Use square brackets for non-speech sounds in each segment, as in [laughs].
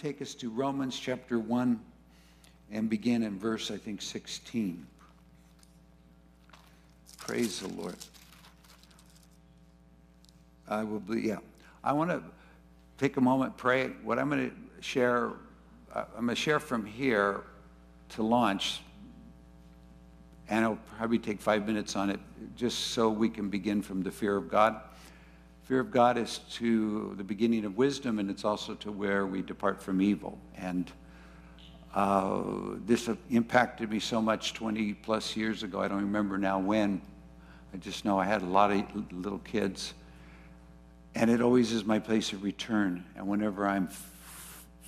take us to Romans chapter 1 and begin in verse, I think, 16. Praise the Lord. I will be, yeah. I want to take a moment, pray. What I'm going to share, uh, I'm going to share from here to launch, and I'll probably take five minutes on it just so we can begin from the fear of God. Fear of God is to the beginning of wisdom, and it's also to where we depart from evil. And uh, this impacted me so much 20 plus years ago. I don't remember now when. I just know I had a lot of little kids. And it always is my place of return. And whenever I'm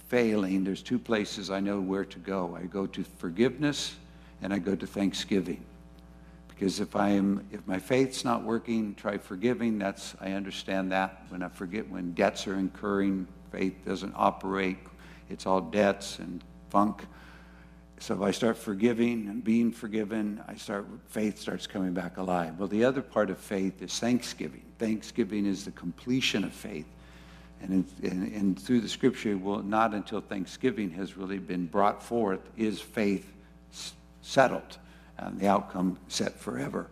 failing, there's two places I know where to go I go to forgiveness and I go to thanksgiving. Because if I am, if my faith's not working, try forgiving. That's I understand that. When I forget, when debts are incurring, faith doesn't operate. It's all debts and funk. So if I start forgiving and being forgiven, I start faith starts coming back alive. Well, the other part of faith is thanksgiving. Thanksgiving is the completion of faith. And, in, and, and through the scripture, well, not until thanksgiving has really been brought forth is faith settled and the outcome set forever.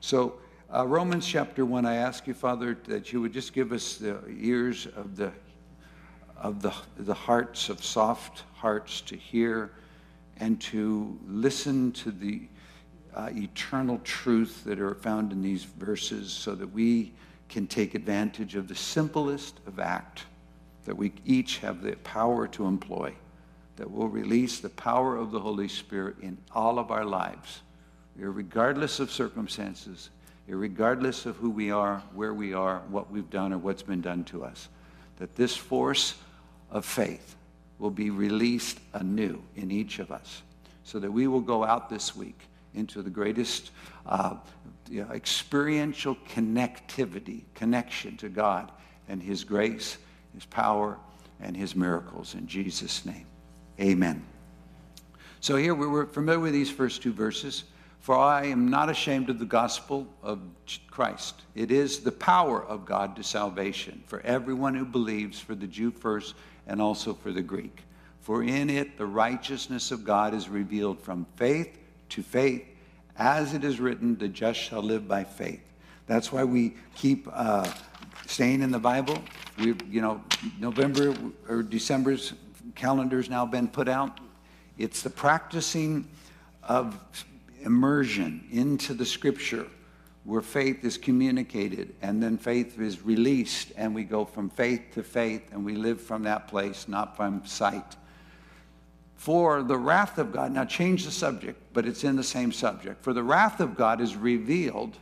So, uh, Romans chapter 1, I ask you, Father, that you would just give us the ears of the, of the, the hearts, of soft hearts to hear and to listen to the uh, eternal truth that are found in these verses so that we can take advantage of the simplest of act that we each have the power to employ that will release the power of the Holy Spirit in all of our lives, regardless of circumstances, regardless of who we are, where we are, what we've done, or what's been done to us. That this force of faith will be released anew in each of us so that we will go out this week into the greatest uh, you know, experiential connectivity, connection to God and His grace, His power, and His miracles in Jesus' name. Amen. So here we're familiar with these first two verses. For I am not ashamed of the gospel of Christ. It is the power of God to salvation for everyone who believes, for the Jew first and also for the Greek. For in it the righteousness of God is revealed from faith to faith, as it is written, the just shall live by faith. That's why we keep uh, staying in the Bible. We, you know, November or December's calendar's now been put out. It's the practicing of immersion into the scripture where faith is communicated and then faith is released and we go from faith to faith and we live from that place, not from sight. For the wrath of God, now change the subject, but it's in the same subject. For the wrath of God is revealed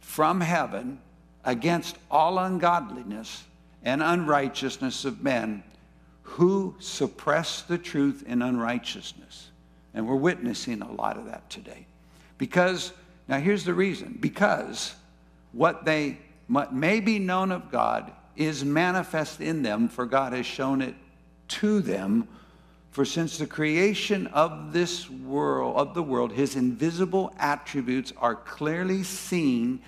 from heaven against all ungodliness and unrighteousness of men who suppress the truth in unrighteousness. And we're witnessing a lot of that today. Because, now here's the reason because what they may be known of God is manifest in them, for God has shown it to them. For since the creation of this world, of the world, his invisible attributes are clearly seen,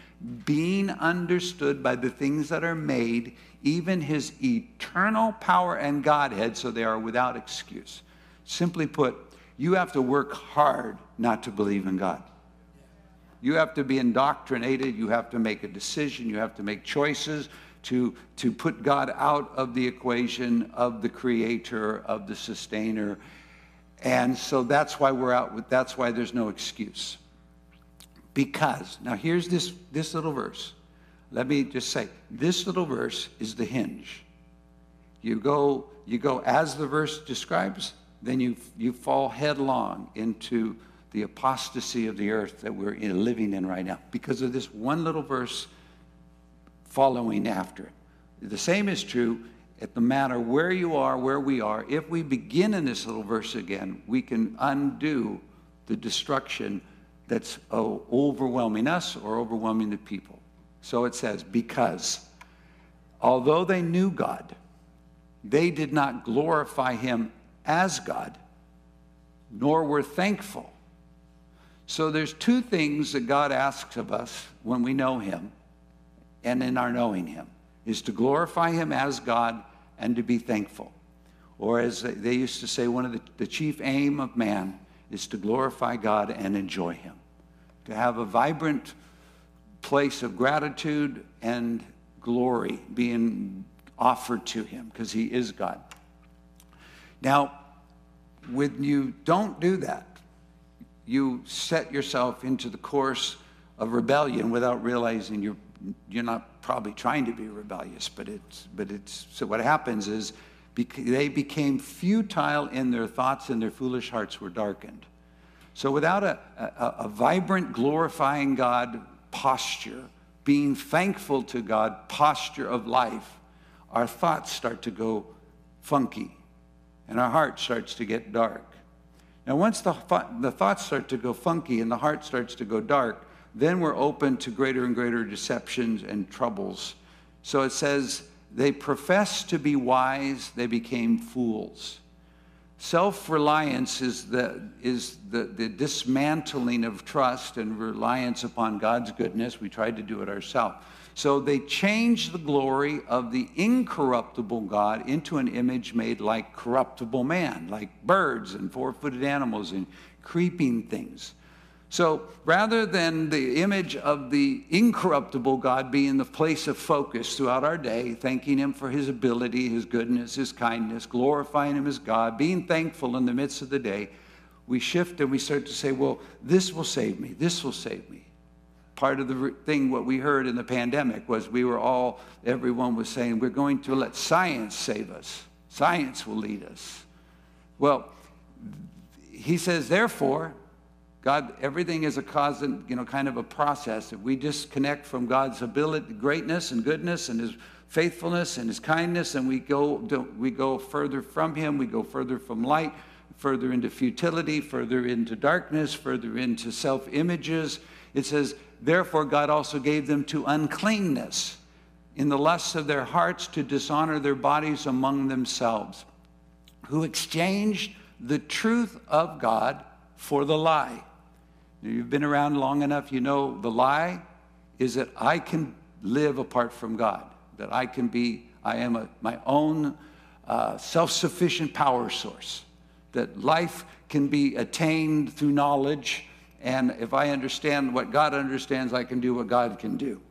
being understood by the things that are made, even his eternal power and Godhead, so they are without excuse. Simply put, you have to work hard not to believe in God. You have to be indoctrinated. You have to make a decision. You have to make choices to, to put God out of the equation of the creator, of the sustainer. And so that's why we're out with, that's why there's no excuse. Because, now here's this, this little verse. Let me just say, this little verse is the hinge. You go, you go as the verse describes, then you, you fall headlong into the apostasy of the earth that we're in, living in right now because of this one little verse following after it. The same is true at the matter where you are, where we are. If we begin in this little verse again, we can undo the destruction that's oh, overwhelming us or overwhelming the people. So it says, because although they knew God, they did not glorify him as God, nor were thankful. So there's two things that God asks of us when we know him and in our knowing him is to glorify him as God and to be thankful. Or as they used to say, one of the, the chief aim of man is to glorify God and enjoy Him, to have a vibrant place of gratitude and glory being offered to Him because He is God. Now, when you don't do that, you set yourself into the course of rebellion without realizing you're you're not probably trying to be rebellious, but it's but it's so what happens is they became futile in their thoughts and their foolish hearts were darkened. So without a, a, a vibrant, glorifying God posture, being thankful to God posture of life, our thoughts start to go funky and our heart starts to get dark. Now, once the, the thoughts start to go funky and the heart starts to go dark, then we're open to greater and greater deceptions and troubles. So it says, they professed to be wise, they became fools. Self reliance is, the, is the, the dismantling of trust and reliance upon God's goodness. We tried to do it ourselves. So they changed the glory of the incorruptible God into an image made like corruptible man, like birds and four footed animals and creeping things. So rather than the image of the incorruptible God being the place of focus throughout our day, thanking Him for His ability, His goodness, His kindness, glorifying Him as God, being thankful in the midst of the day, we shift and we start to say, well, this will save me, this will save me. Part of the thing, what we heard in the pandemic was we were all, everyone was saying, we're going to let science save us. Science will lead us. Well, he says, therefore, God, everything is a cause and, you know, kind of a process. If we disconnect from God's ability, greatness and goodness and his faithfulness and his kindness, and we go, we go further from him, we go further from light, further into futility, further into darkness, further into self images. It says, Therefore, God also gave them to uncleanness in the lusts of their hearts to dishonor their bodies among themselves, who exchanged the truth of God for the lie You've been around long enough, you know the lie is that I can live apart from God, that I can be, I am a, my own uh, self sufficient power source, that life can be attained through knowledge. And if I understand what God understands, I can do what God can do.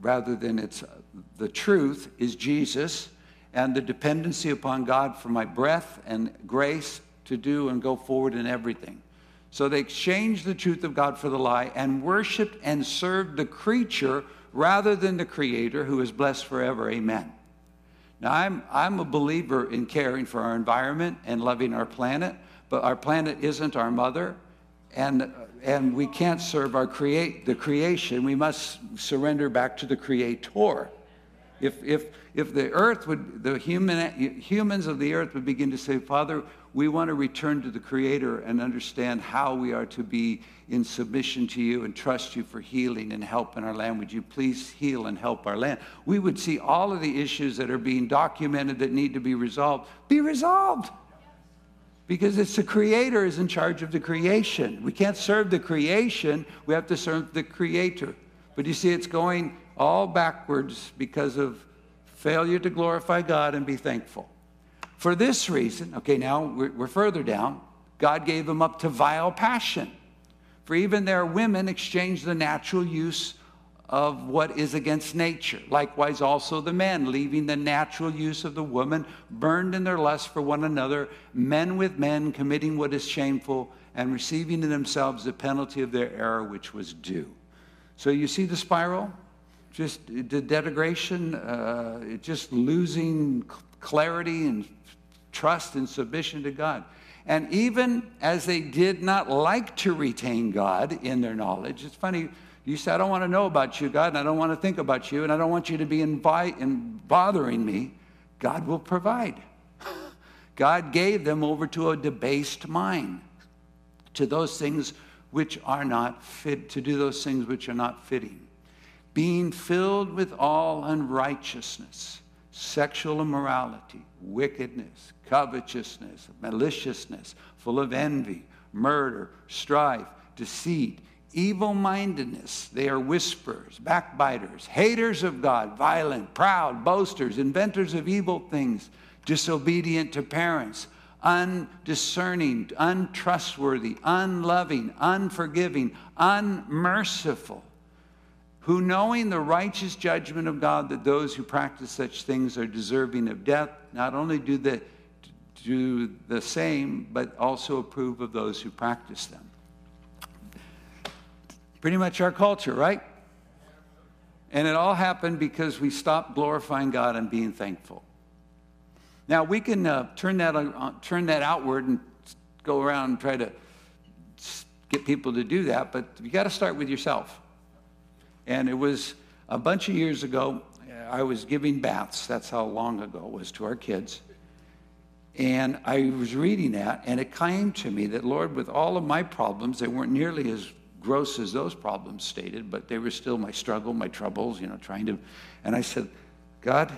Rather than it's uh, the truth is Jesus and the dependency upon God for my breath and grace to do and go forward in everything. So they exchanged the truth of God for the lie and worshiped and served the creature rather than the creator who is blessed forever. Amen. Now, I'm, I'm a believer in caring for our environment and loving our planet, but our planet isn't our mother, and, and we can't serve our create, the creation. We must surrender back to the creator. If, if, if the earth would, the human, humans of the earth would begin to say, Father, we want to return to the Creator and understand how we are to be in submission to you and trust you for healing and help in our land. Would you please heal and help our land? We would see all of the issues that are being documented that need to be resolved be resolved. Because it's the Creator is in charge of the creation. We can't serve the creation, we have to serve the Creator. But you see, it's going all backwards because of failure to glorify God and be thankful. For this reason, okay, now we're, we're further down, God gave them up to vile passion. For even their women exchanged the natural use of what is against nature. Likewise, also the men, leaving the natural use of the woman, burned in their lust for one another, men with men, committing what is shameful, and receiving in themselves the penalty of their error, which was due. So you see the spiral? Just the degradation, uh, just losing clarity and trust and submission to God. And even as they did not like to retain God in their knowledge, it's funny, you say, I don't want to know about you, God, and I don't want to think about you, and I don't want you to be invite and bothering me. God will provide. God gave them over to a debased mind, to those things which are not fit, to do those things which are not fitting, being filled with all unrighteousness, sexual immorality, wickedness, covetousness, maliciousness, full of envy, murder, strife, deceit, evil mindedness. They are whisperers, backbiters, haters of God, violent, proud, boasters, inventors of evil things, disobedient to parents, undiscerning, untrustworthy, unloving, unforgiving, unmerciful, who knowing the righteous judgment of God that those who practice such things are deserving of death, not only do the, do the same, but also approve of those who practice them. Pretty much our culture, right? And it all happened because we stopped glorifying God and being thankful. Now, we can uh, turn, that, uh, turn that outward and go around and try to get people to do that, but you got to start with yourself. And it was a bunch of years ago, uh, I was giving baths. That's how long ago it was to our kids. And I was reading that, and it came to me that, Lord, with all of my problems, they weren't nearly as gross as those problems stated, but they were still my struggle, my troubles, you know, trying to. And I said, God,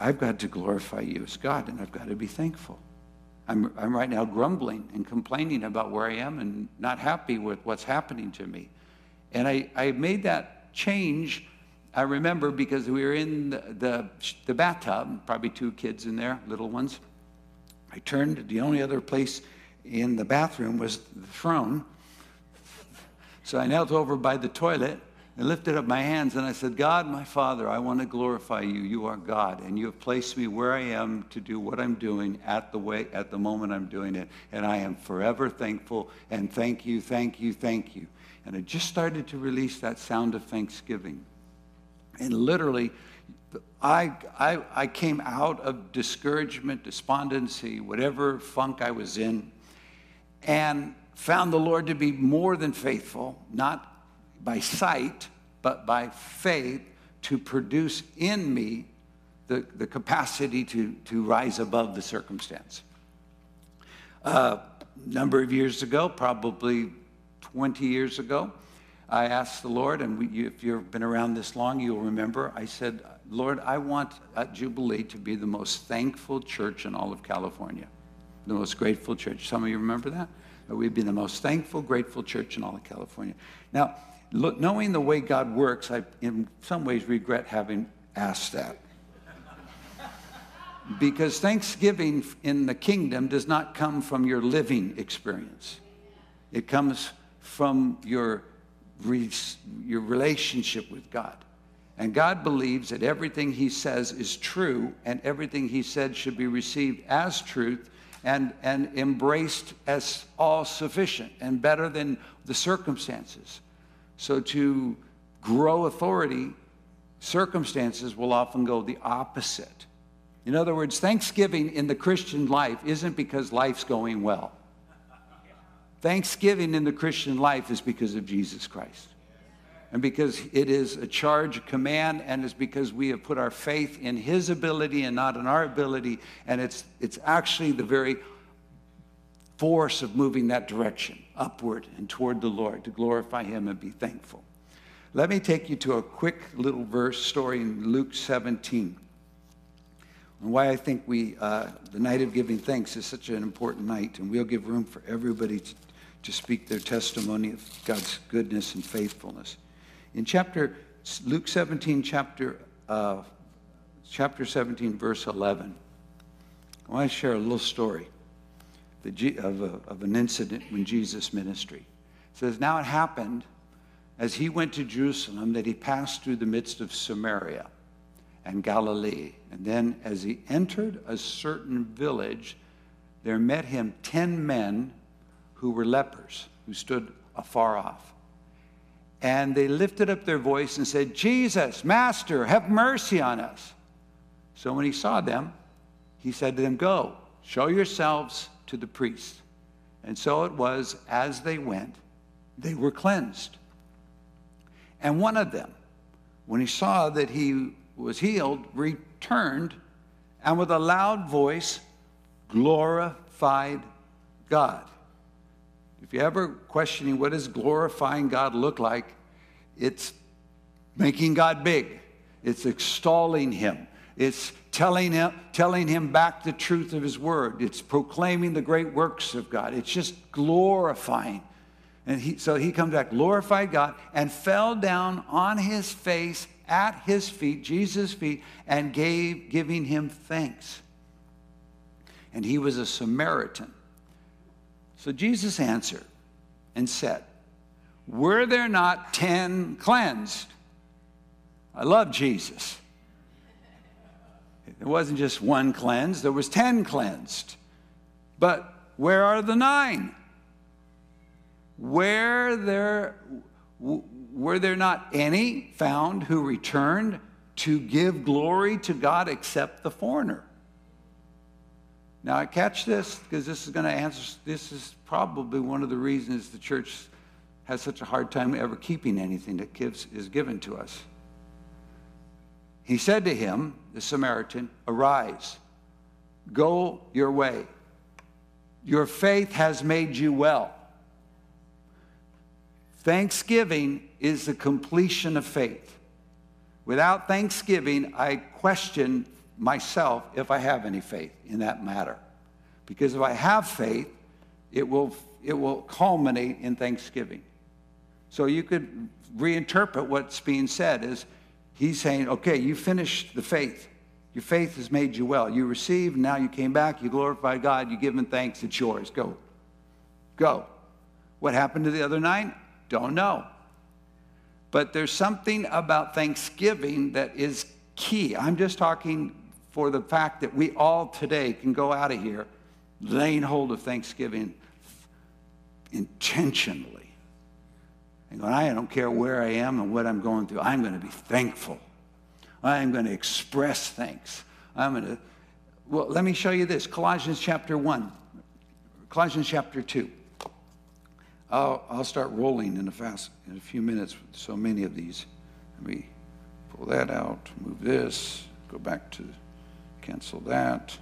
I've got to glorify you as God, and I've got to be thankful. I'm, I'm right now grumbling and complaining about where I am and not happy with what's happening to me. And I, I made that change, I remember, because we were in the, the, the bathtub, probably two kids in there, little ones. I turned, the only other place in the bathroom was the throne. So I knelt over by the toilet and lifted up my hands and I said, God, my Father, I want to glorify you. You are God, and you have placed me where I am to do what I'm doing at the way at the moment I'm doing it. And I am forever thankful and thank you, thank you, thank you. And I just started to release that sound of thanksgiving. And literally, I, I, I came out of discouragement, despondency, whatever funk I was in, and found the Lord to be more than faithful, not by sight, but by faith to produce in me the, the capacity to, to rise above the circumstance. A uh, number of years ago, probably 20 years ago, I asked the Lord, and we, if you've been around this long, you'll remember, I said, Lord, I want Jubilee to be the most thankful church in all of California, the most grateful church. Some of you remember that? That we'd be the most thankful, grateful church in all of California. Now, look, knowing the way God works, I, in some ways, regret having asked that. because thanksgiving in the kingdom does not come from your living experience, it comes from your, your relationship with God. And God believes that everything He says is true, and everything He said should be received as truth and, and embraced as all sufficient and better than the circumstances. So, to grow authority, circumstances will often go the opposite. In other words, thanksgiving in the Christian life isn't because life's going well. Thanksgiving in the Christian life is because of Jesus Christ. And because it is a charge, a command, and it's because we have put our faith in His ability and not in our ability. And it's, it's actually the very force of moving that direction, upward and toward the Lord, to glorify Him and be thankful. Let me take you to a quick little verse story in Luke 17 and why I think we, uh, the night of giving thanks is such an important night, and we'll give room for everybody to, to speak their testimony of God's goodness and faithfulness. In chapter, Luke 17, chapter, uh, chapter 17, verse 11, I want to share a little story of, a, of an incident when Jesus' ministry. It says, Now it happened as he went to Jerusalem that he passed through the midst of Samaria and Galilee. And then as he entered a certain village, there met him ten men who were lepers, who stood afar off. And they lifted up their voice and said, Jesus, Master, have mercy on us. So when he saw them, he said to them, Go, show yourselves to the priest. And so it was as they went, they were cleansed. And one of them, when he saw that he was healed, returned and with a loud voice glorified God. If you're ever questioning what does glorifying God look like, it's making God big. It's extolling him. It's telling him, telling him back the truth of his word. It's proclaiming the great works of God. It's just glorifying. And he, so he comes back, glorified God, and fell down on his face at his feet, Jesus' feet, and gave, giving him thanks. And he was a Samaritan. So Jesus answered and said, Were there not ten cleansed? I love Jesus. It wasn't just one cleansed, there was ten cleansed. But where are the nine? Where there were there not any found who returned to give glory to God except the foreigner? Now, I catch this because this is going to answer, this is probably one of the reasons the church has such a hard time ever keeping anything that gives, is given to us. He said to him, the Samaritan, Arise, go your way. Your faith has made you well. Thanksgiving is the completion of faith. Without thanksgiving, I question myself if I have any faith in that matter. Because if I have faith, it will, it will culminate in thanksgiving. So you could reinterpret what's being said as he's saying, okay, you finished the faith. Your faith has made you well. You received, now you came back, you glorified God, you give him thanks, it's yours. Go. Go. What happened to the other nine? Don't know. But there's something about Thanksgiving that is key. I'm just talking for the fact that we all today can go out of here laying hold of Thanksgiving intentionally. And going, I don't care where I am and what I'm going through, I'm going to be thankful. I am going to express thanks. I'm going to, well, let me show you this Colossians chapter 1, Colossians chapter 2. I'll, I'll start rolling in a fast in a few minutes with so many of these. Let me pull that out, move this, go back to cancel that,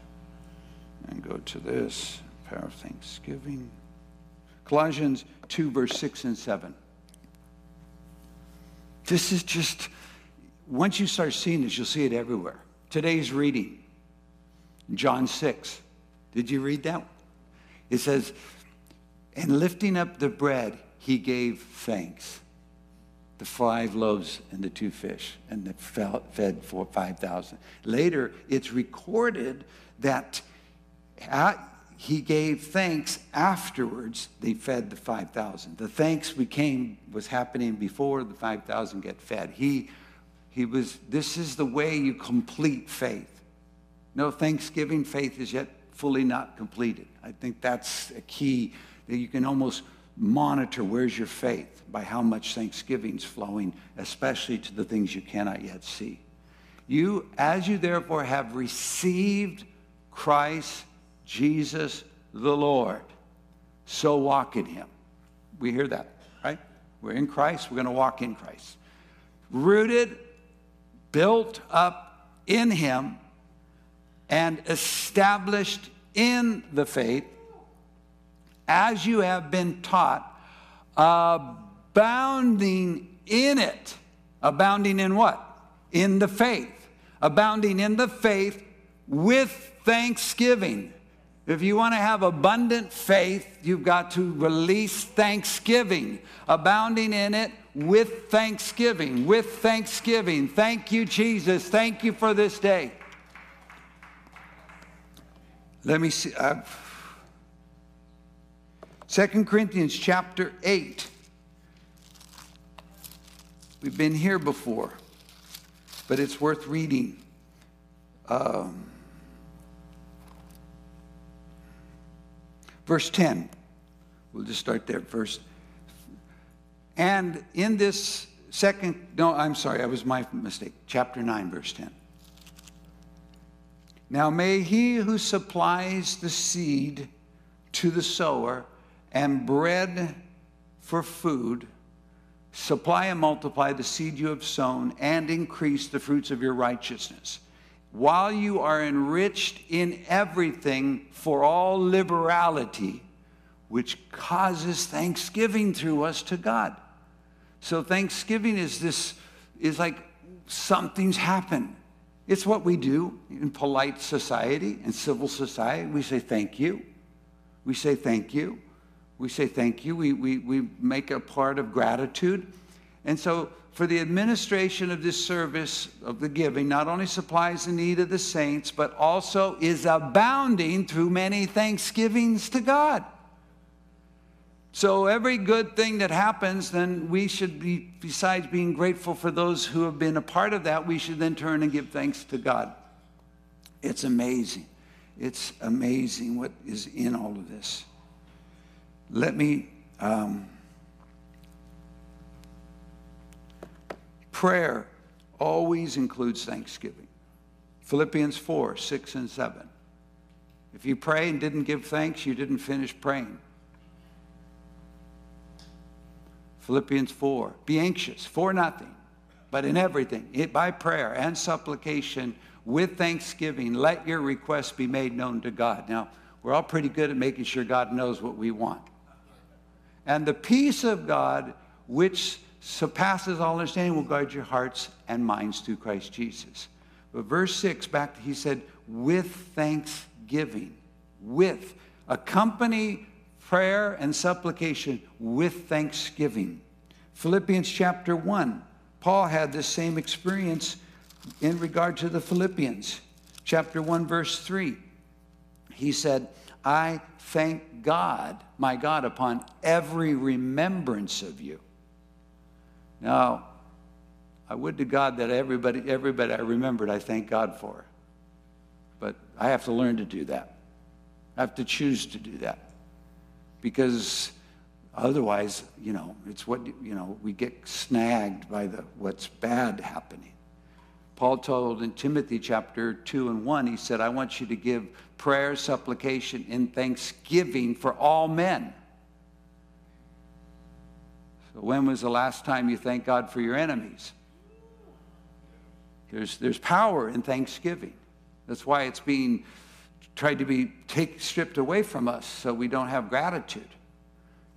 and go to this power of thanksgiving. Colossians 2, verse 6 and 7. This is just, once you start seeing this, you'll see it everywhere. Today's reading, John 6. Did you read that? It says, and lifting up the bread, he gave thanks. The five loaves and the two fish, and the fed for 5,000. Later, it's recorded that he gave thanks afterwards. They fed the 5,000. The thanks became, was happening before the 5,000 get fed. He, he was, this is the way you complete faith. No thanksgiving, faith is yet fully not completed. I think that's a key that you can almost monitor where's your faith by how much thanksgiving's flowing, especially to the things you cannot yet see. You, as you therefore have received Christ Jesus the Lord, so walk in him. We hear that, right? We're in Christ, we're going to walk in Christ. Rooted, built up in him, and established in the faith as you have been taught, abounding in it. Abounding in what? In the faith. Abounding in the faith with thanksgiving. If you want to have abundant faith, you've got to release thanksgiving, abounding in it with thanksgiving, with thanksgiving. Thank you, Jesus. Thank you for this day. Let me see. Uh, 2 Corinthians chapter 8. We've been here before, but it's worth reading. Um, verse 10. We'll just start there first. And in this second, no, I'm sorry, that was my mistake. Chapter 9, verse 10. Now may he who supplies the seed to the sower and bread for food, supply and multiply the seed you have sown, and increase the fruits of your righteousness, while you are enriched in everything for all liberality, which causes thanksgiving through us to God. So thanksgiving is this is like something's happened. It's what we do in polite society and civil society. We say thank you. We say thank you. We say thank you. We, we, we make a part of gratitude. And so for the administration of this service of the giving not only supplies the need of the saints, but also is abounding through many thanksgivings to God. So, every good thing that happens, then we should be, besides being grateful for those who have been a part of that, we should then turn and give thanks to God. It's amazing. It's amazing what is in all of this. Let me. Um, prayer always includes thanksgiving. Philippians 4 6 and 7. If you pray and didn't give thanks, you didn't finish praying. Philippians 4. Be anxious for nothing, but in everything, it, by prayer and supplication with thanksgiving, let your requests be made known to God. Now, we're all pretty good at making sure God knows what we want. And the peace of God, which surpasses all understanding, will guard your hearts and minds through Christ Jesus. But verse 6, back, he said, with thanksgiving, with, accompany prayer and supplication with thanksgiving. Philippians chapter 1, Paul had this same experience in regard to the Philippians. Chapter 1, verse 3, he said, I thank God, my God, upon every remembrance of you. Now, I would to God that everybody, everybody I remembered, I thank God for. But I have to learn to do that. I have to choose to do that because otherwise, you know, it's what, you know, we get snagged by the, what's bad happening. Paul told in Timothy chapter 2 and 1, he said, I want you to give prayer, supplication, and thanksgiving for all men. So, when was the last time you thanked God for your enemies? There's, there's power in thanksgiving. That's why it's being tried to be take, stripped away from us so we don't have gratitude.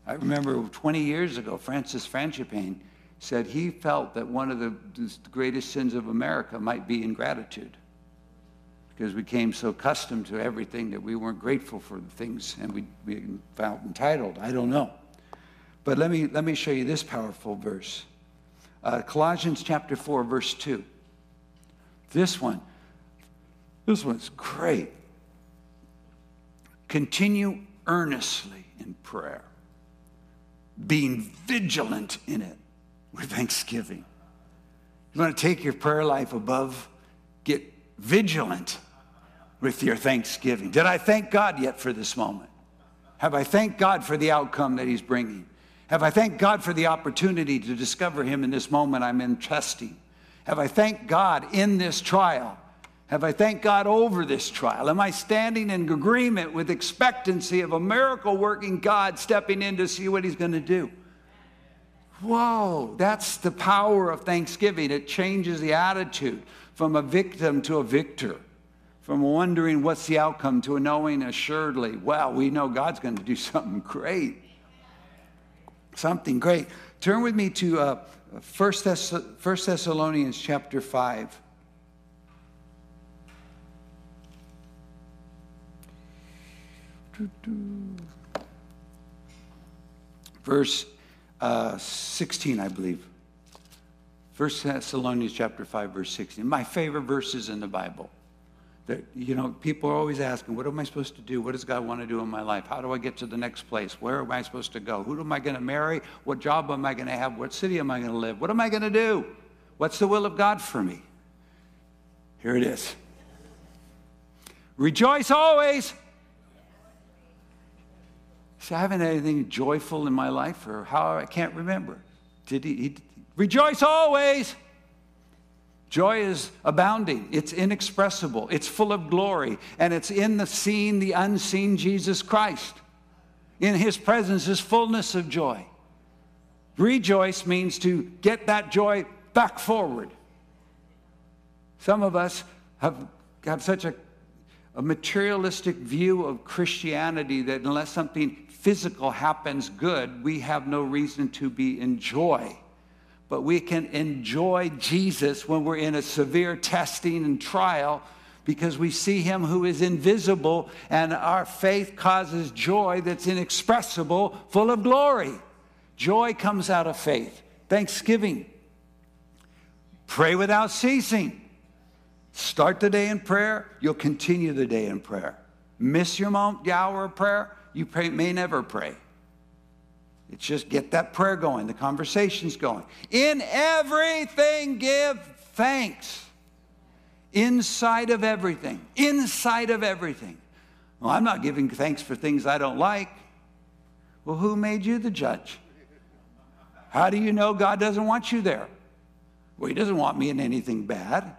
I remember 20 years ago, Francis Frangipane said he felt that one of the, greatest sins of America might be ingratitude because we came so accustomed to everything that we weren't grateful for the things and we, we felt entitled. I don't know. But let me, let me show you this powerful verse uh, Colossians chapter 4, verse 2. This one, this one's great. Continue earnestly in prayer, being vigilant in it with thanksgiving. You want to take your prayer life above? Get vigilant with your thanksgiving. Did I thank God yet for this moment? Have I thanked God for the outcome that He's bringing? Have I thanked God for the opportunity to discover Him in this moment I'm in trusting? Have I thanked God in this trial? Have I thanked God over this trial? Am I standing in agreement with expectancy of a miracle working God stepping in to see what He's going to do? Whoa, that's the power of thanksgiving. It changes the attitude from a victim to a victor, from wondering what's the outcome to a knowing assuredly, well, we know God's going to do [laughs] something great. Something great. Turn with me to uh, 1 Thessalonians chapter 5. Verse uh, 16, I believe. First Thessalonians chapter 5, verse 16. My favorite verses in the Bible. That, you know, people are always asking, what am I supposed to do? What does God want to do in my life? How do I get to the next place? Where am I supposed to go? Who am I going to marry? What job am I going to have? What city am I going to live? What am I going to do? What's the will of God for me? Here it is. Rejoice always. I haven't had anything joyful in my life, or how I can't remember. Did he, he rejoice always? Joy is abounding. It's inexpressible. It's full of glory. And it's in the seen, the unseen Jesus Christ. In his presence is fullness of joy. Rejoice means to get that joy back forward. Some of us have, have such a, a materialistic view of Christianity that unless something physical happens good, we have no reason to be in joy. But we can enjoy Jesus when we're in a severe testing and trial because we see him who is invisible and our faith causes joy that's inexpressible, full of glory. Joy comes out of faith. Thanksgiving. Pray without ceasing. Start the day in prayer, you'll continue the day in prayer. Miss your moment, the hour of prayer, you pray, may never pray. It's just get that prayer going, the conversation's going. In everything, give thanks. Inside of everything. Inside of everything. Well, I'm not giving thanks for things I don't like. Well, who made you the judge? How do you know God doesn't want you there? Well, He doesn't want me in anything bad.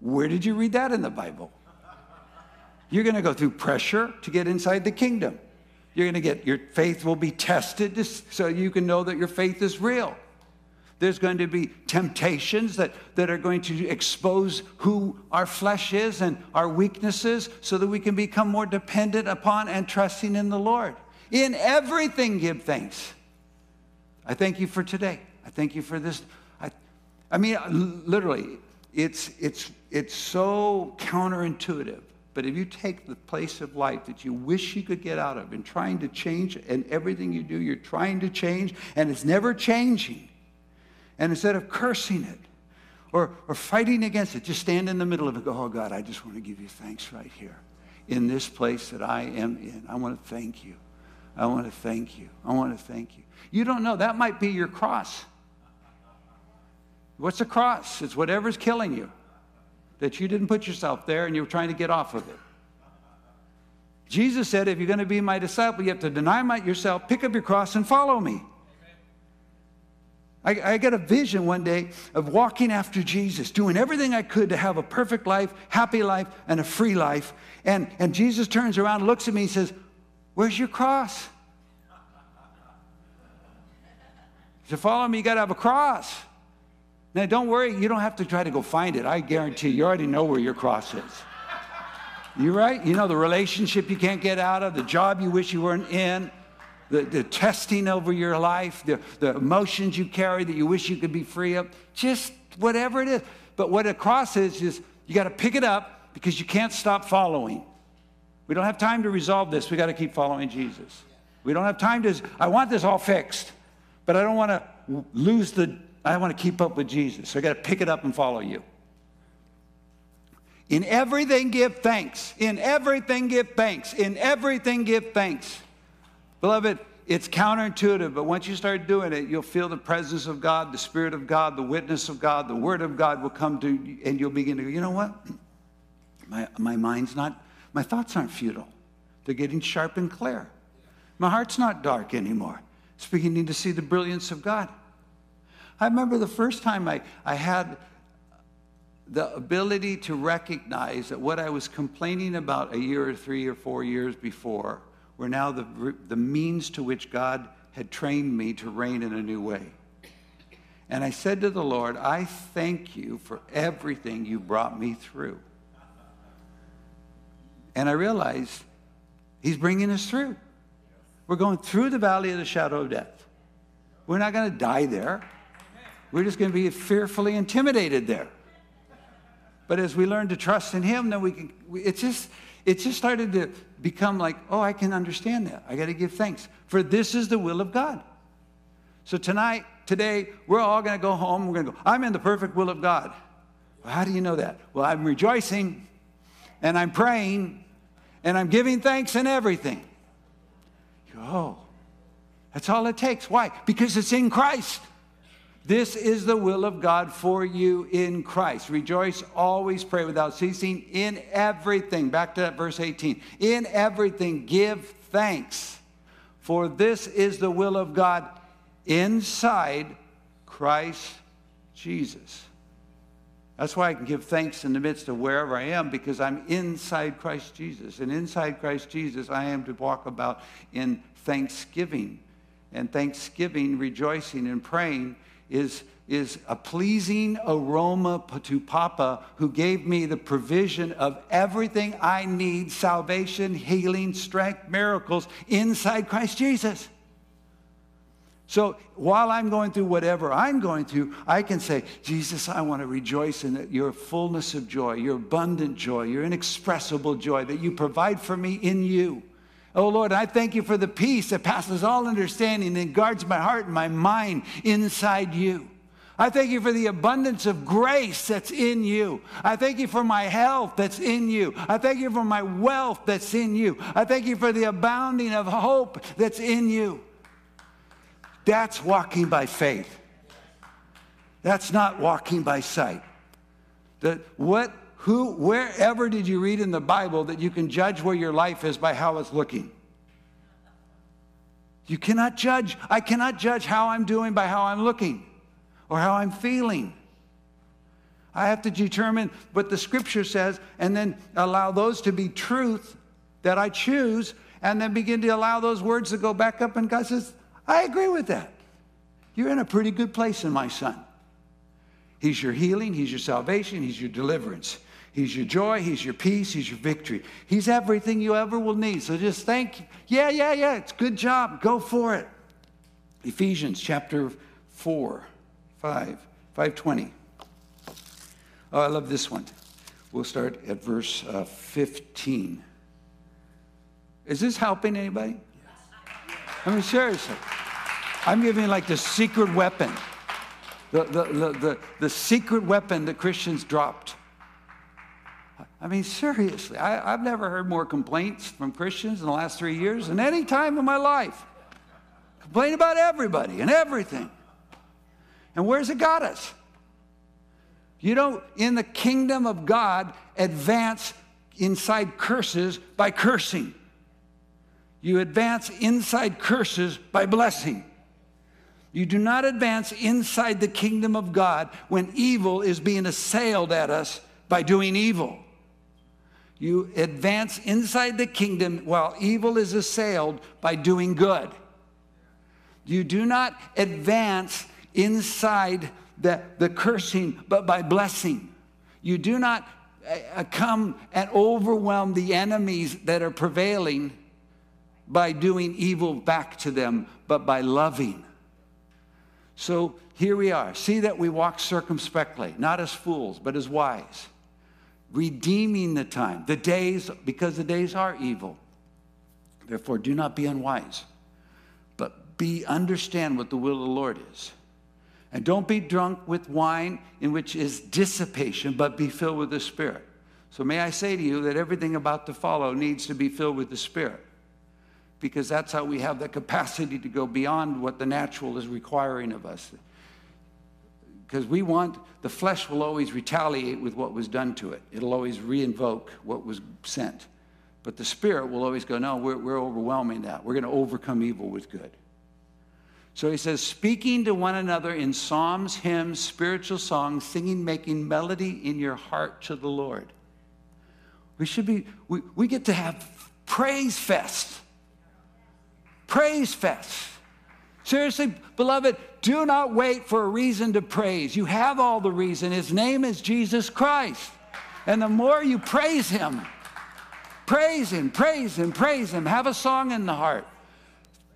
Where did you read that in the Bible? You're going to go through pressure to get inside the kingdom. You're going to get, your faith will be tested so you can know that your faith is real. There's going to be temptations that, that are going to expose who our flesh is and our weaknesses so that we can become more dependent upon and trusting in the Lord. In everything, give thanks. I thank you for today. I thank you for this. I, I mean, literally, it's, it's, it's so counterintuitive. But if you take the place of life that you wish you could get out of and trying to change, and everything you do, you're trying to change, and it's never changing. And instead of cursing it or, or fighting against it, just stand in the middle of it. Go, oh God, I just want to give you thanks right here in this place that I am in. I want to thank you. I want to thank you. I want to thank you. You don't know. That might be your cross. What's a cross? It's whatever's killing you. That you didn't put yourself there and you were trying to get off of it. Jesus said, if you're going to be my disciple, you have to deny yourself, pick up your cross, and follow me. I, I got a vision one day of walking after Jesus, doing everything I could to have a perfect life, happy life, and a free life. And, and Jesus turns around, looks at me, and says, Where's your cross? To follow me, you got to have a cross. Now, don't worry, you don't have to try to go find it. I guarantee you already know where your cross is. You right? You know the relationship you can't get out of, the job you wish you weren't in, the, the testing over your life, the, the emotions you carry that you wish you could be free of, just whatever it is. But what a cross is, is you got to pick it up because you can't stop following. We don't have time to resolve this. We got to keep following Jesus. We don't have time to, I want this all fixed, but I don't want to lose the, I want to keep up with Jesus. So I got to pick it up and follow you. In everything, give thanks. In everything, give thanks. In everything, give thanks. Beloved, it's counterintuitive, but once you start doing it, you'll feel the presence of God, the Spirit of God, the witness of God, the Word of God will come to you, and you'll begin to go, you know what? My, my mind's not, my thoughts aren't futile. They're getting sharp and clear. My heart's not dark anymore. It's beginning to see the brilliance of God. I remember the first time I, I had the ability to recognize that what I was complaining about a year or three or four years before were now the, the means to which God had trained me to reign in a new way. And I said to the Lord, I thank you for everything you brought me through. And I realized He's bringing us through. We're going through the valley of the shadow of death. We're not going to die there. We're just going to be fearfully intimidated there. But as we learn to trust in Him, then we can, it just, it just started to become like, oh, I can understand that. I got to give thanks. For this is the will of God. So tonight, today, we're all going to go home. We're going to go, I'm in the perfect will of God. Well, how do you know that? Well, I'm rejoicing and I'm praying and I'm giving thanks in everything. Oh, that's all it takes. Why? Because it's in Christ. This is the will of God for you in Christ. Rejoice, always pray without ceasing in everything. Back to that verse 18. In everything, give thanks, for this is the will of God inside Christ Jesus. That's why I can give thanks in the midst of wherever I am because I'm inside Christ Jesus. And inside Christ Jesus, I am to walk about in thanksgiving. And thanksgiving, rejoicing, and praying is, is a pleasing aroma to Papa, who gave me the provision of everything I need salvation, healing, strength, miracles inside Christ Jesus. So while I'm going through whatever I'm going through, I can say, Jesus, I want to rejoice in your fullness of joy, your abundant joy, your inexpressible joy that you provide for me in you. Oh Lord, I thank you for the peace that passes all understanding and guards my heart and my mind inside you. I thank you for the abundance of grace that's in you. I thank you for my health that's in you. I thank you for my wealth that's in you. I thank you for the abounding of hope that's in you. That's walking by faith. That's not walking by sight. That what, who, wherever did you read in the Bible that you can judge where your life is by how it's looking? You cannot judge. I cannot judge how I'm doing by how I'm looking or how I'm feeling. I have to determine what the scripture says and then allow those to be truth that I choose and then begin to allow those words to go back up. And God says, I agree with that. You're in a pretty good place in my son. He's your healing, He's your salvation, He's your deliverance. He's your joy, He's your peace, He's your victory. He's everything you ever will need. So just thank, yeah, yeah, yeah, it's good job. Go for it. Ephesians chapter 4. 5, 520. Oh, I love this one. We'll start at verse uh, 15. Is this helping anybody? I mean, seriously. I'm giving like the secret weapon, the, the, the, the, the secret weapon that Christians dropped. I mean, seriously, I, I've never heard more complaints from Christians in the last three years than any time in my life. Complain about everybody and everything. And where's it got us? You don't, in the kingdom of God, advance inside curses by cursing. You advance inside curses by blessing. You do not advance inside the kingdom of God when evil is being assailed at us by doing evil. You advance inside the kingdom while evil is assailed by doing good. You do not advance inside the, the cursing, but by blessing. You do not uh, come and overwhelm the enemies that are prevailing by doing evil back to them, but by loving. So here we are. See that we walk circumspectly, not as fools, but as wise, redeeming the time, the days, because the days are evil. Therefore, do not be unwise, but be understand what the will of the Lord is. And don't be drunk with wine in which is dissipation, but be filled with the Spirit. So, may I say to you that everything about to follow needs to be filled with the Spirit, because that's how we have the capacity to go beyond what the natural is requiring of us. Because we want, the flesh will always retaliate with what was done to it, it'll always reinvoke what was sent. But the Spirit will always go, no, we're, we're overwhelming that. We're going to overcome evil with good. So he says, speaking to one another in psalms, hymns, spiritual songs, singing, making melody in your heart to the Lord. We should be, we, we get to have praise fest. Praise fest. Seriously, beloved, do not wait for a reason to praise. You have all the reason. His name is Jesus Christ. And the more you praise him, praise him, praise him, praise him, have a song in the heart.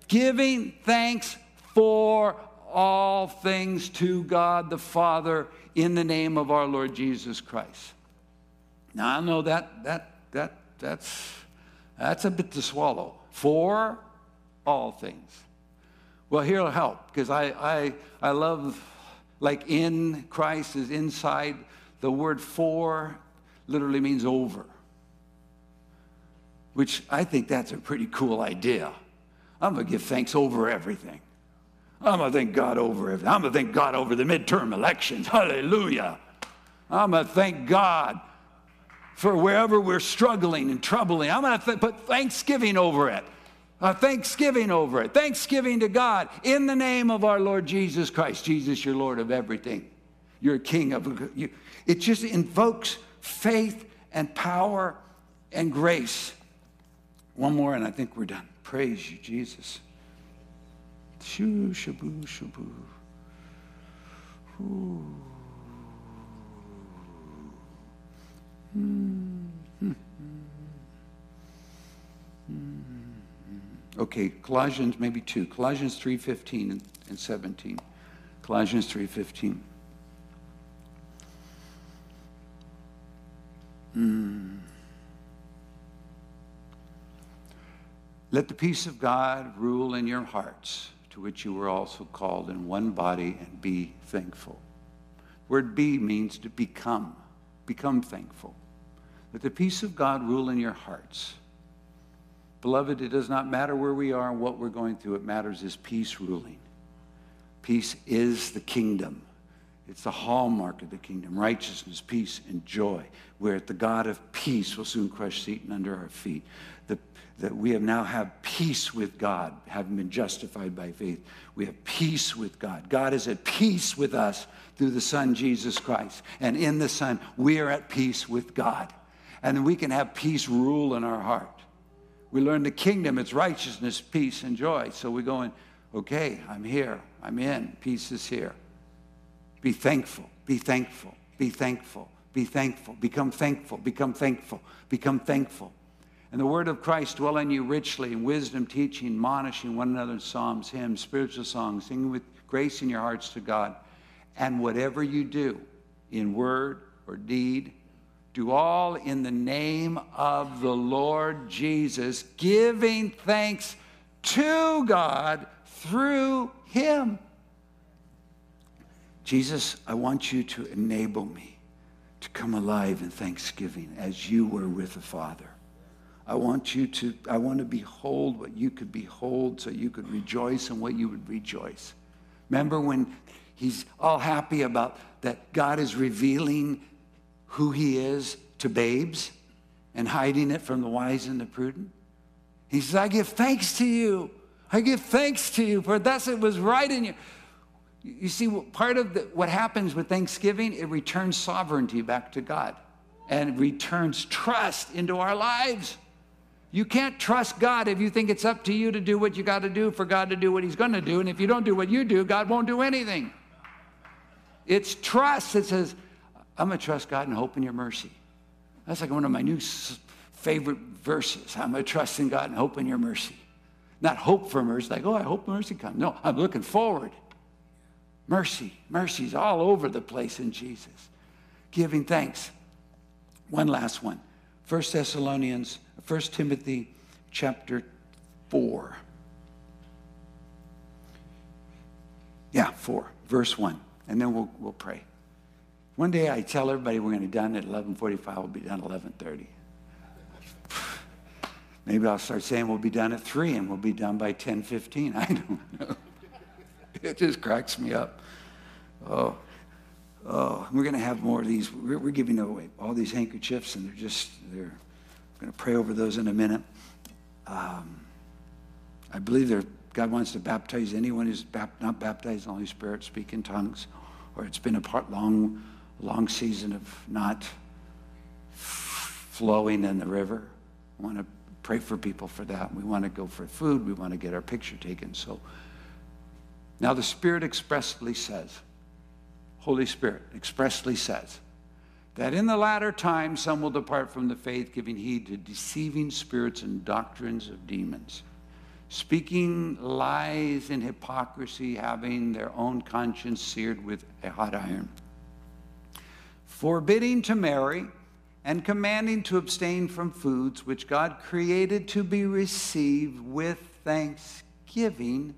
Giving thanks for all things to God the Father in the name of our Lord Jesus Christ. Now I know that that that that's that's a bit to swallow. For all things. Well, here'll help because I I I love like in Christ is inside. The word for literally means over, which I think that's a pretty cool idea. I'm gonna give thanks over everything. I'm going to thank God over everything. I'm going to thank God over the midterm elections. Hallelujah. I'm going to thank God for wherever we're struggling and troubling. I'm going to th- put thanksgiving over it. Uh, thanksgiving over it. Thanksgiving to God in the name of our Lord Jesus Christ. Jesus, you're Lord of everything. You're King of. You, it just invokes faith and power and grace. One more, and I think we're done. Praise you, Jesus. Shoo, shaboo, shaboo. Ooh. Okay, Colossians maybe two. Colossians 3:15 and, and 17. Colossians 3:15. Mm. Let the peace of God rule in your hearts to which you were also called in one body, and be thankful. Word be means to become. Become thankful. Let the peace of God rule in your hearts. Beloved, it does not matter where we are and what we're going through. It matters is peace ruling. Peace is the kingdom. It's the hallmark of the kingdom righteousness, peace, and joy. Where the God of peace will soon crush Satan under our feet. The, that we have now have peace with God, having been justified by faith. We have peace with God. God is at peace with us through the Son, Jesus Christ. And in the Son, we are at peace with God. And we can have peace rule in our heart. We learn the kingdom, it's righteousness, peace, and joy. So we're going, okay, I'm here, I'm in, peace is here. Be thankful, be thankful, be thankful, be thankful, become thankful, become thankful, become thankful. And the word of Christ dwell in you richly in wisdom, teaching, admonishing one another in psalms, hymns, spiritual songs, singing with grace in your hearts to God. And whatever you do in word or deed, do all in the name of the Lord Jesus, giving thanks to God through him. Jesus, I want you to enable me to come alive in thanksgiving as you were with the Father. I want you to, I want to behold what you could behold so you could rejoice in what you would rejoice. Remember when he's all happy about that God is revealing who he is to babes and hiding it from the wise and the prudent? He says, I give thanks to you. I give thanks to you, for thus it was right in you. You see, part of the, what happens with Thanksgiving, it returns sovereignty back to God and returns trust into our lives. You can't trust God if you think it's up to you to do what you got to do for God to do what He's going to do. And if you don't do what you do, God won't do anything. It's trust that says, I'm going to trust God and hope in your mercy. That's like one of my new favorite verses. I'm going to trust in God and hope in your mercy. Not hope for mercy, like, oh, I hope mercy comes. No, I'm looking forward. Mercy, mercy's all over the place in Jesus. Giving thanks. One last one. 1 Thessalonians, 1 Timothy chapter 4. Yeah, 4, verse 1. And then we'll, we'll pray. One day I tell everybody we're going to be done at 11.45. We'll be done at 11.30. Maybe I'll start saying we'll be done at 3 and we'll be done by 10.15. I don't know. [laughs] it just cracks me up. Oh, oh, we're going to have more of these. We're, we're, giving away all these handkerchiefs, and they're just, they're going to pray over those in a minute. Um, I believe God wants to baptize anyone who's bap, not baptized in the Holy Spirit, speak in tongues, or it's been a part, long, long season of not flowing in the river. I want to pray for people for that. We want to go for food. We want to get our picture taken. So now the Spirit expressly says, Holy Spirit expressly says, that in the latter time some will depart from the faith, giving heed to deceiving spirits and doctrines of demons, speaking lies and hypocrisy, having their own conscience seared with a hot iron, forbidding to marry and commanding to abstain from foods which God created to be received with thanksgiving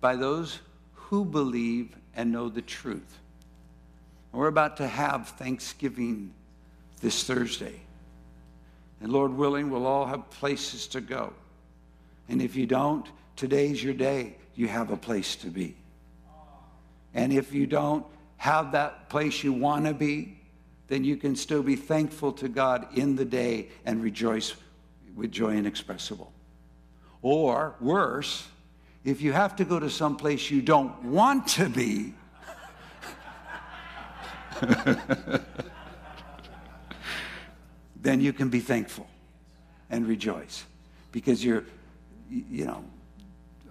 by those who believe and know the truth. We're about to have Thanksgiving this Thursday. And Lord willing, we'll all have places to go. And if you don't, today's your day. You have a place to be. And if you don't have that place you want to be, then you can still be thankful to God in the day and rejoice with joy inexpressible. Or worse, if you have to go to some place you don't want to be, [laughs] then you can be thankful and rejoice because you're, you know,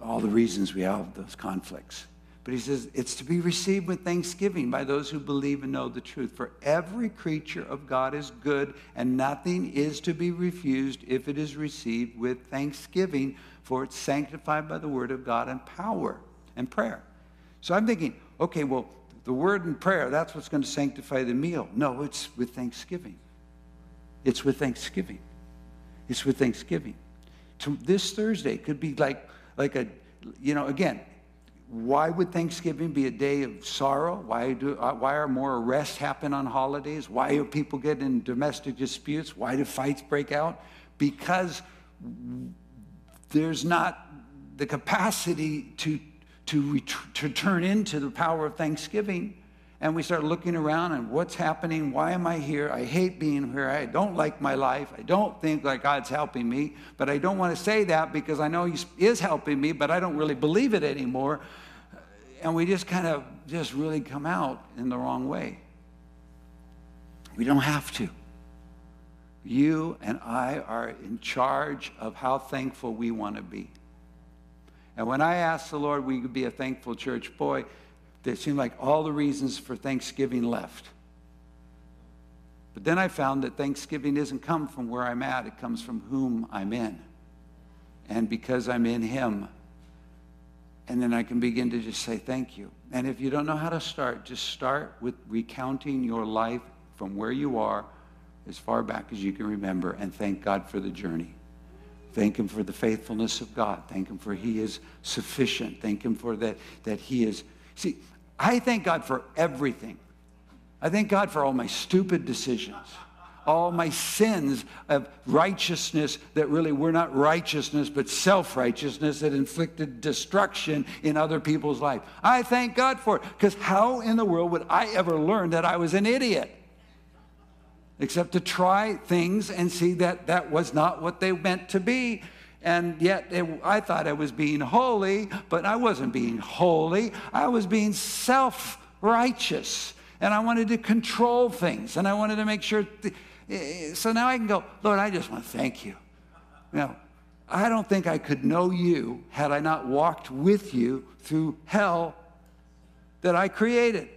all the reasons we have those conflicts. But he says it's to be received with thanksgiving by those who believe and know the truth. For every creature of God is good, and nothing is to be refused if it is received with thanksgiving, for it's sanctified by the word of God and power and prayer. So I'm thinking, okay, well, the word and prayer, that's what's going to sanctify the meal. No, it's with thanksgiving. It's with thanksgiving. It's with thanksgiving. To this Thursday could be like, like a, you know, again, why would Thanksgiving be a day of sorrow? Why, do, uh, why are more arrests happen on holidays? Why are people getting in domestic disputes? Why do fights break out? Because there's not the capacity to, to, to turn into the power of Thanksgiving. And we start looking around and what's happening? Why am I here? I hate being here. I don't like my life. I don't think like God's helping me. But I don't want to say that because I know He is helping me, but I don't really believe it anymore and we just kind of just really come out in the wrong way. We don't have to. You and I are in charge of how thankful we want to be. And when I asked the Lord we could be a thankful church, boy, it seemed like all the reasons for Thanksgiving left. But then I found that Thanksgiving doesn't come from where I'm at, it comes from whom I'm in. And because I'm in Him, and then I can begin to just say thank you. And if you don't know how to start, just start with recounting your life from where you are as far back as you can remember and thank God for the journey. Thank him for the faithfulness of God. Thank him for he is sufficient. Thank him for that that he is See, I thank God for everything. I thank God for all my stupid decisions all my sins of righteousness that really were not righteousness, but self righteousness that inflicted destruction in other people's life. I thank God for it because how in the world would I ever learn that I was an idiot? Except to try things and see that that was not what they meant to be. And yet it, I thought I was being holy, but I wasn't being holy. I was being self righteous. And I wanted to control things. And I wanted to make sure. Th- eh, eh, so now I can go, Lord, I just want to thank you. Now, I don't think I could know you had I not walked with you through hell that I created.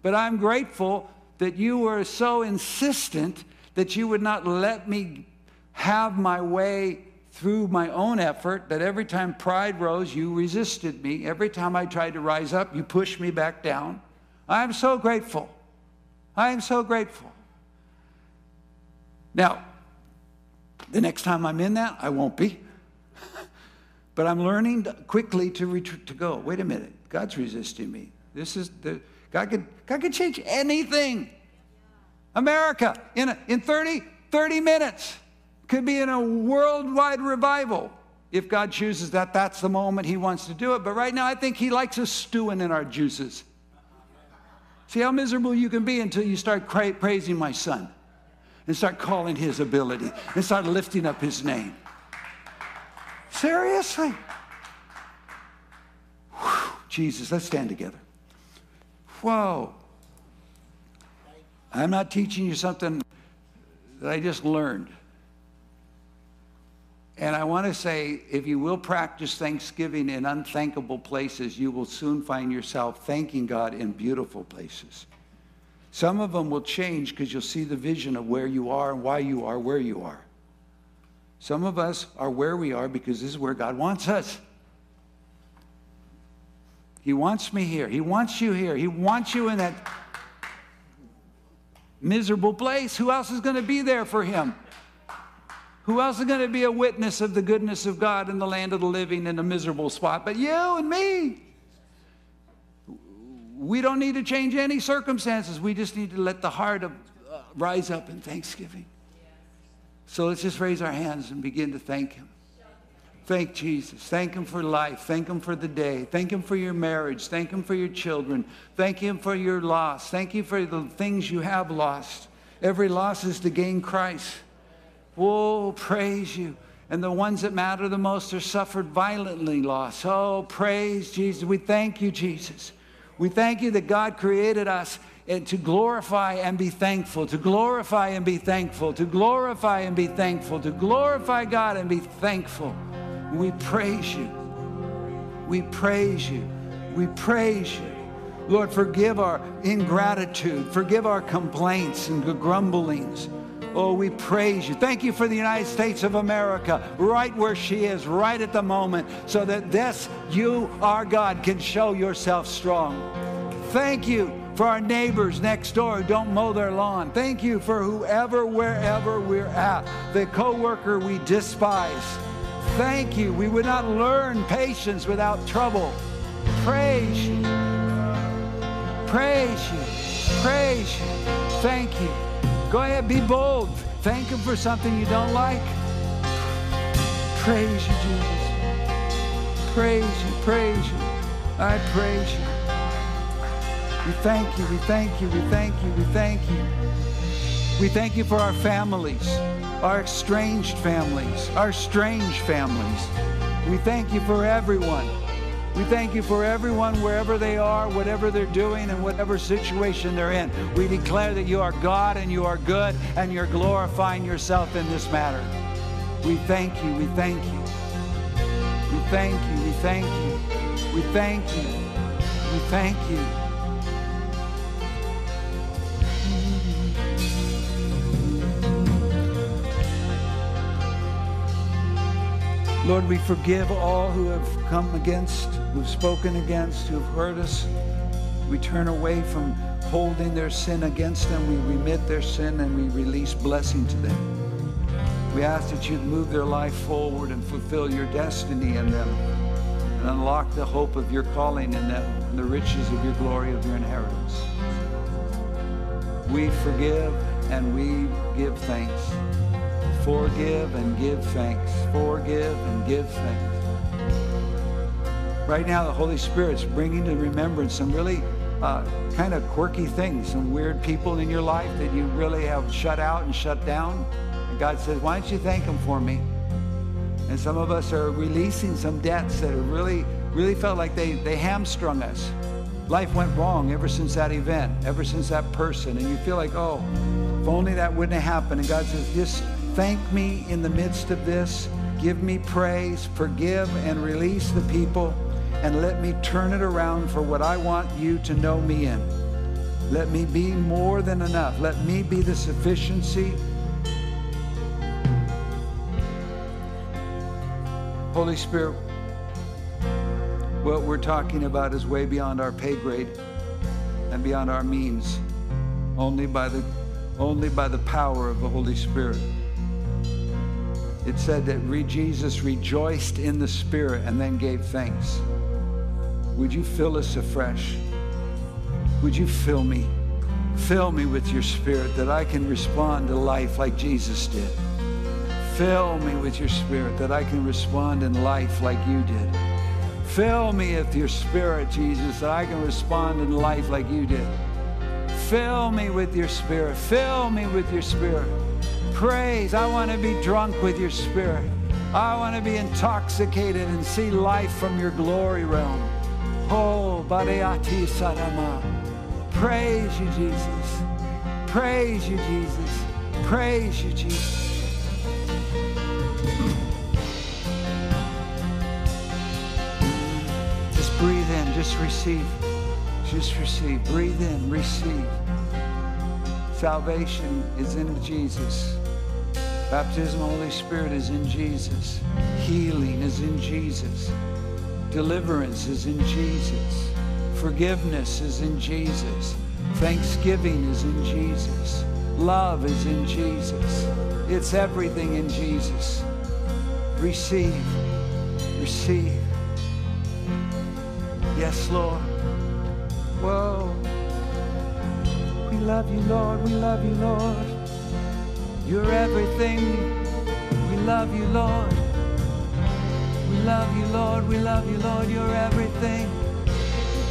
But I'm grateful that you were so insistent that you would not let me have my way through my own effort, that every time pride rose, you resisted me. Every time I tried to rise up, you pushed me back down. I'm so grateful. I am so grateful. Now, the next time I'm in that, I won't be. [laughs] but I'm learning quickly to, ret- to go, wait a minute, God's resisting me. This is the, God could, God could change anything. America, in, a, in 30, 30 minutes, could be in a worldwide revival. If God chooses that, that's the moment He wants to do it. But right now, I think He likes us stewing in our juices. See how miserable you can be until you start cra- praising my son and start calling his ability and start lifting up his name. Seriously? Whew, Jesus, let's stand together. Whoa. I'm not teaching you something that I just learned. And I want to say if you will practice thanksgiving in unthankable places, you will soon find yourself thanking God in beautiful places. Some of them will change because you'll see the vision of where you are and why you are where you are. Some of us are where we are because this is where God wants us. He wants me here. He wants you here. He wants you in that miserable place. Who else is going to be there for him? Who else is going to be a witness of the goodness of God in the land of the living in a miserable spot? But you and me. We don't need to change any circumstances. We just need to let the heart of, uh, rise up in thanksgiving. So let's just raise our hands and begin to thank Him. Thank Jesus. Thank Him for life. Thank Him for the day. Thank Him for your marriage. Thank Him for your children. Thank Him for your loss. Thank you for the things you have lost. Every loss is to gain Christ. Oh, praise you. And the ones that matter the most are suffered violently loss. Oh, praise Jesus. We thank you, Jesus. We thank you that God created us to glorify and be thankful, to glorify and be thankful, to glorify and be thankful, to glorify God and be thankful. We praise you. We praise you. We praise you. Lord, forgive our ingratitude, forgive our complaints and grumblings. Oh, we praise you. Thank you for the United States of America, right where she is, right at the moment, so that this, you, our God, can show yourself strong. Thank you for our neighbors next door who don't mow their lawn. Thank you for whoever, wherever we're at, the coworker we despise. thank you. We would not learn patience without trouble. Praise you. Praise you. Praise you. Thank you. Go ahead, be bold. Thank Him for something you don't like. Praise you, Jesus. Praise you, praise you. I praise you. We thank you, we thank you, we thank you, we thank you. We thank you for our families, our estranged families, our strange families. We thank you for everyone. We thank you for everyone, wherever they are, whatever they're doing, and whatever situation they're in. We declare that you are God and you are good and you're glorifying yourself in this matter. We thank you, we thank you. We thank you, we thank you. We thank you. We thank you. Lord, we forgive all who have come against, who've spoken against, who've hurt us. We turn away from holding their sin against them. We remit their sin and we release blessing to them. We ask that you'd move their life forward and fulfill your destiny in them and unlock the hope of your calling in them and the riches of your glory of your inheritance. We forgive and we give thanks. Forgive and give thanks. Forgive and give thanks. Right now, the Holy Spirit's bringing to remembrance some really uh, kind of quirky things, some weird people in your life that you really have shut out and shut down. And God says, why don't you thank them for me? And some of us are releasing some debts that have really, really felt like they, they hamstrung us. Life went wrong ever since that event, ever since that person. And you feel like, oh, if only that wouldn't have happened. And God says, just Thank me in the midst of this. Give me praise, forgive and release the people, and let me turn it around for what I want you to know me in. Let me be more than enough. Let me be the sufficiency. Holy Spirit, what we're talking about is way beyond our pay grade and beyond our means. Only by the, only by the power of the Holy Spirit it said that re- Jesus rejoiced in the Spirit and then gave thanks. Would you fill us afresh? Would you fill me? Fill me with your Spirit that I can respond to life like Jesus did. Fill me with your Spirit that I can respond in life like you did. Fill me with your Spirit, Jesus, that I can respond in life like you did. Fill me with your Spirit. Fill me with your Spirit praise. I want to be drunk with your spirit. I want to be intoxicated and see life from your glory realm. Oh, Badeati Sarama. Praise you, Jesus. Praise you, Jesus. Praise you, Jesus. Just breathe in, just receive. Just receive. Breathe in, receive. Salvation is in Jesus. Baptism Holy Spirit is in Jesus. Healing is in Jesus. Deliverance is in Jesus. Forgiveness is in Jesus. Thanksgiving is in Jesus. Love is in Jesus. It's everything in Jesus. Receive. Receive. Yes, Lord. Whoa. We love you, Lord. We love you, Lord. You're everything. We love you, Lord. We love you, Lord. We love you, Lord. You're everything.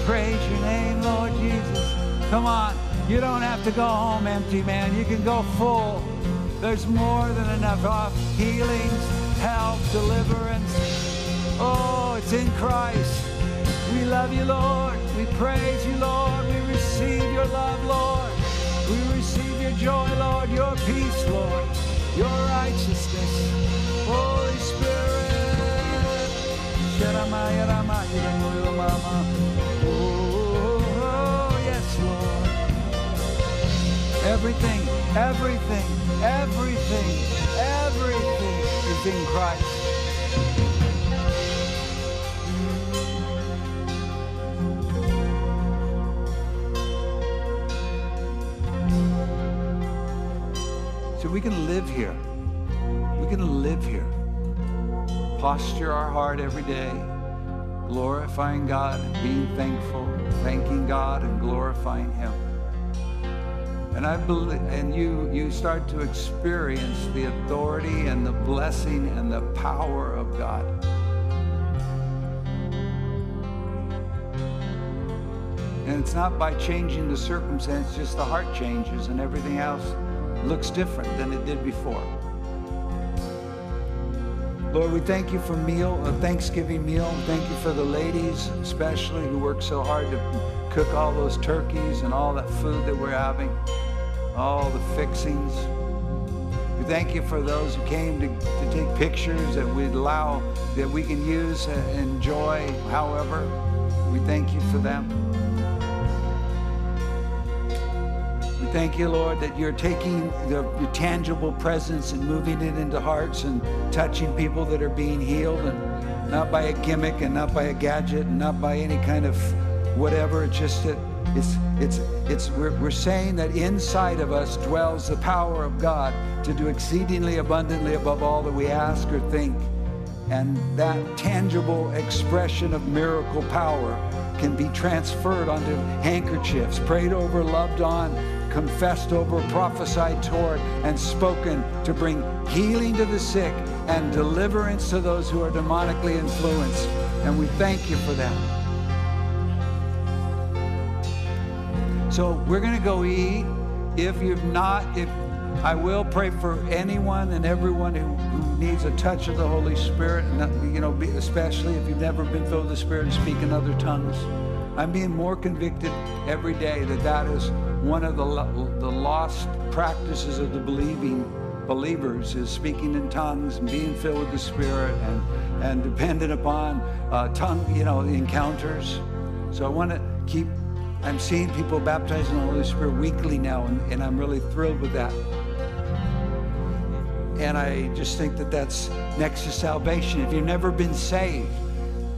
Praise your name, Lord Jesus. Come on. You don't have to go home empty, man. You can go full. There's more than enough off healings, health, deliverance. Oh, it's in Christ. We love you, Lord. We praise you, Lord. We receive your love, Lord. Joy, Lord, your peace, Lord, your righteousness. Holy Spirit. Oh, yes, Lord. Everything, everything, everything, everything is in Christ. So we can live here. We can live here. posture our heart every day, glorifying God and being thankful, thanking God and glorifying Him. And I believe, and you, you start to experience the authority and the blessing and the power of God. And it's not by changing the circumstance, just the heart changes and everything else looks different than it did before. Lord, we thank you for meal, a Thanksgiving meal. Thank you for the ladies, especially who work so hard to cook all those turkeys and all that food that we're having, all the fixings. We thank you for those who came to, to take pictures that we allow, that we can use and enjoy however. We thank you for them. Thank you, Lord, that you're taking the, your tangible presence and moving it into hearts and touching people that are being healed, and not by a gimmick and not by a gadget and not by any kind of whatever. It's just that it's it's it's we're, we're saying that inside of us dwells the power of God to do exceedingly abundantly above all that we ask or think. And that tangible expression of miracle power can be transferred onto handkerchiefs, prayed over, loved on, confessed over, prophesied toward, and spoken to bring healing to the sick and deliverance to those who are demonically influenced. And we thank you for that. So we're going to go eat. If you've not, if I will pray for anyone and everyone who, who needs a touch of the Holy Spirit, and you know, especially if you've never been filled with the Spirit and speak in other tongues. I'm being more convicted every day that that is one of the, the lost practices of the believing believers is speaking in tongues and being filled with the Spirit and, and dependent upon uh, tongue, you know, encounters. So I want to keep, I'm seeing people baptized in the Holy Spirit weekly now, and, and I'm really thrilled with that. And I just think that that's next to salvation. If you've never been saved,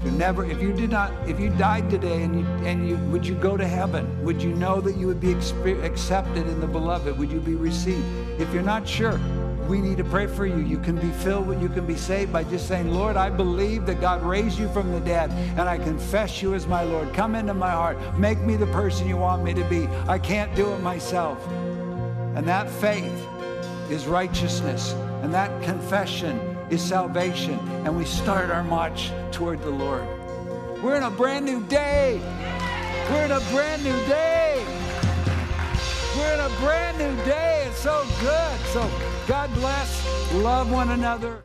you never, if you did not, if you died today and you, and you, would you go to heaven? Would you know that you would be accepted in the beloved? Would you be received? If you're not sure, we need to pray for you. You can be filled with, you can be saved by just saying, Lord, I believe that God raised you from the dead and I confess you as my Lord. Come into my heart. Make me the person you want me to be. I can't do it myself. And that faith is righteousness. And that confession is salvation. And we start our march toward the Lord. We're in a brand new day. We're in a brand new day. We're in a brand new day. It's so good. So God bless. Love one another.